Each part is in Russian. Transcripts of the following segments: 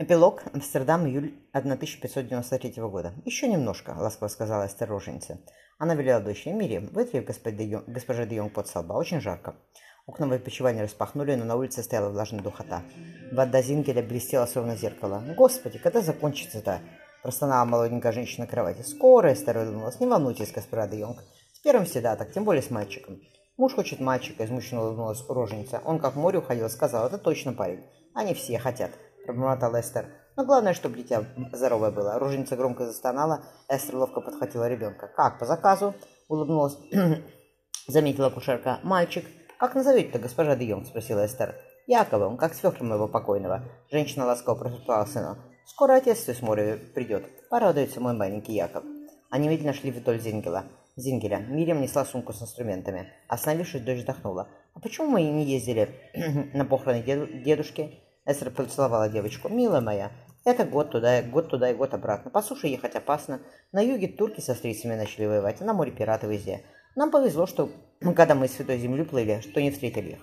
Эпилог. Амстердам, июль 1593 года. «Еще немножко», — ласково сказала Эстер. Она велела дочери Мире, вытри госпоже де Йонг под солба. Очень жарко. Окна в опочивании распахнули, но на улице стояла влажная духота. Вода Зингеля блестела, словно зеркало. «Господи, когда закончится-то?» – простонала молоденькая женщина на кровати. «Скоро, Эстер улыбнулась. Не волнуйтесь, госпожа де Йонг. С первым всегда так, тем более с мальчиком». «Муж хочет мальчика», – измученно улыбнулась роженица. Он как в море уходил, сказал, «это точно парень. Они все хотят» пробормотал Эстер. «Но главное, чтобы дитя здоровое было». Руженица громко застонала. Эстер ловко подхватила ребенка. «Как, по заказу?» — улыбнулась. Заметила кушерка. «Мальчик. Как назовете-то, госпожа де Йонг?» — спросила Эстер. «Яковом, как свекр моего покойного». Женщина ласково прошептала сыну. «Скоро отец с моря придет. Порадуется мой маленький Яков». Они медленно шли вдоль Зингела. Зингеля. Мирьям несла сумку с инструментами. Остановившись, дочь вздохнула. «А почему мы не ездили на похороны дедушки?» Эстер поцеловала девочку. «Милая моя, это год туда, год туда и год обратно. По суше ехать опасно. На юге турки со австрийцами начали воевать, а на море пираты везде. Нам повезло, что когда мы из Святой Земли плыли, что не встретили их.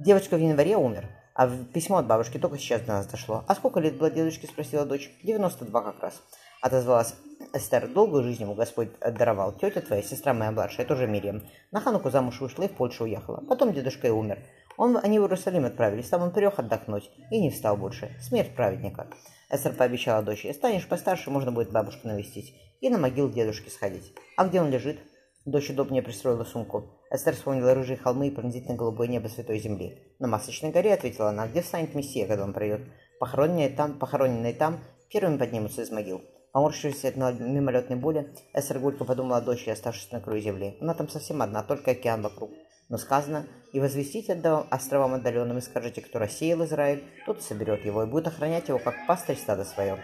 Девочка в январе умер, а письмо от бабушки только сейчас до нас дошло. «А сколько лет было дедушке?» – спросила дочь. «92 как раз». Отозвалась Эстер. «Долгую жизнь ему Господь даровал. Тетя твоя, сестра моя младшая, тоже Мирием. На Хануку замуж вышла и в Польшу уехала. Потом дедушка и умер. Он, они в Иерусалим отправились, там он приехал отдохнуть и не встал больше. Смерть праведника. Эстер пообещала дочери. Станешь постарше, можно будет бабушку навестить и на могил дедушки сходить. А где он лежит? Дочь удобнее пристроила сумку. Эстер вспомнила рыжие холмы и пронзительно голубое небо Святой Земли. «На Масочной горе», — ответила она, — «где встанет Мессия, когда он придет? Похороненные там, похороненные там, первыми поднимутся из могил». Поморщившись от мимолетной боли, Эстер горько подумала о дочери, оставшейся на краю земли. Она там совсем одна, только океан вокруг. Но сказано, и возвестите островам отдаленным, и скажите, кто рассеял Израиль, тот соберет его, и будет охранять его, как пастырь стада свое.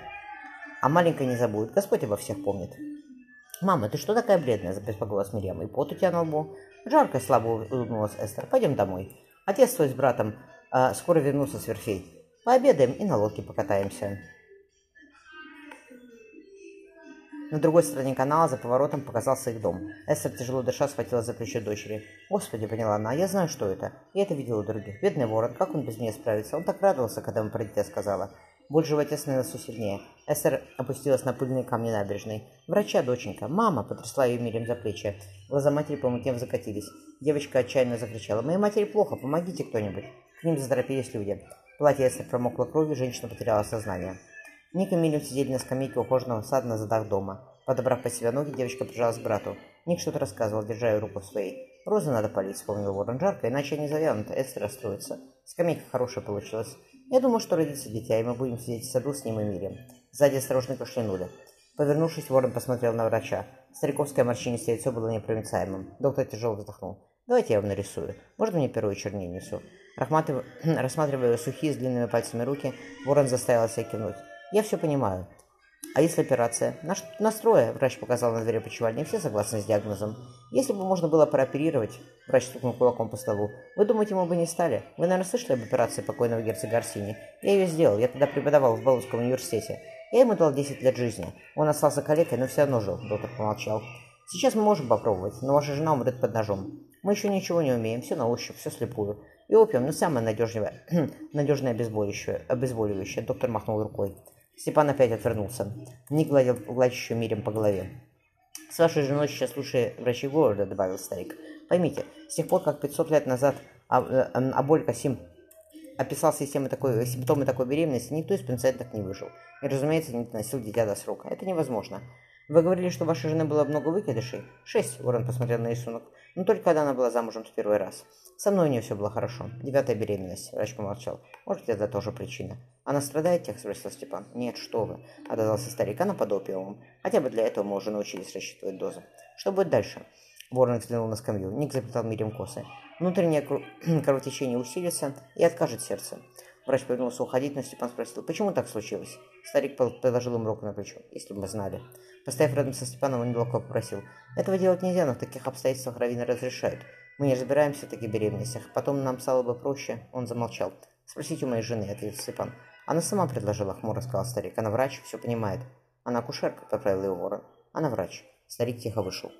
А маленькая не забудет, Господь обо всех помнит. «Мама, ты что такая бледная?» – забеспокоилась Мирьям. «И пот у тебя на лбу?» «Жарко», – слабо улыбнулась Эстер. «Пойдем домой. Отец твой с братом а, скоро вернутся с верфей. Пообедаем и на лодке покатаемся». На другой стороне канала за поворотом показался их дом. Эстер, тяжело дыша, схватила за плечо дочери. «Господи», — поняла она, — «я знаю, что это. Я это видела у других. Бедный ворон, как он без меня справится? Он так радовался, когда ему про дитя сказала». Боль в животе становилась сильнее. Эстер опустилась на пыльные камни набережной. «Врача, доченька! Мама!» — потрясла ее Мирим за плечи. Глаза матери помутнев закатились. Девочка отчаянно закричала. «Моей матери плохо! Помогите кто-нибудь!» К ним заторопились люди. Платье Эстер промокло кровью, женщина потеряла сознание. Ник и Милли сидели на скамейке ухоженного сада на задах дома. Подобрав под себя ноги, девочка прижалась к брату. Ник что-то рассказывал, держа ее руку в своей. «Розы надо полить», — вспомнил Ворон жарко, иначе они завянут, Эстер расстроится. Скамейка хорошая получилась. Я думаю, что родится дитя, и мы будем сидеть в саду с ним и Мирием. Сзади осторожно кашлянули. Повернувшись, Ворон посмотрел на врача. Стариковское морщинистое лицо было непроницаемым. Доктор тяжело вздохнул. «Давайте я вам нарисую. Можно мне перо и чернильницу?» Рассматривая сухие с длинными пальцами руки, Ворон заставил себя кивнуть. Я все понимаю. А если операция? Наш настроя, врач показал на двери почевальни, все согласны с диагнозом. Если бы можно было прооперировать, врач стукнул кулаком по столу, вы думаете, мы бы не стали? Вы, наверное, слышали об операции покойного герцога Арсини? Я ее сделал, я тогда преподавал в Болонском университете. Я ему дал 10 лет жизни. Он остался калекой, но все равно жил, доктор помолчал. Сейчас мы можем попробовать, но ваша жена умрет под ножом. Мы еще ничего не умеем, все на ощупь, все слепую. И опиум, ну самое надежное, надежное обезболивающее, обезболивающее, доктор махнул рукой. Степан опять отвернулся. Ник гладил плачущую Мирим по голове. «С вашей женой сейчас лучшие врачи города», — добавил старик. «Поймите, с тех пор, как 500 лет назад Аболь Касим описал системы такой, симптомы такой беременности, никто из пациентов не выжил. И, разумеется, не носил дитя до срока. Это невозможно. Вы говорили, что вашей жены было много выкидышей? Шесть, Уоррен посмотрел на рисунок. Но только когда она была замужем в первый раз. Со мной у нее все было хорошо. Девятая беременность. Врач помолчал. Может, это тоже причина. Она страдает тех, спросил Степан. Нет, что вы. Отозвался старик. Она под опиумом. Хотя бы для этого мы уже научились рассчитывать дозу. Что будет дальше? Ворон взглянул на скамью. Ник заплетал мирем косы. Внутреннее кровотечение усилится и откажет сердце. Врач повернулся уходить, но Степан спросил, почему так случилось? Старик положил ему руку на плечо, если бы мы знали. Поставив рядом со Степаном, он неловко попросил. Этого делать нельзя, но в таких обстоятельствах раввины разрешают. Мы не разбираемся в таких беременностях. Потом нам стало бы проще. Он замолчал. Спросите у моей жены, ответил Степан. Она сама предложила, хмуро сказал старик. Она врач, все понимает. Она акушерка, поправил его ворон. Она врач. Старик тихо вышел.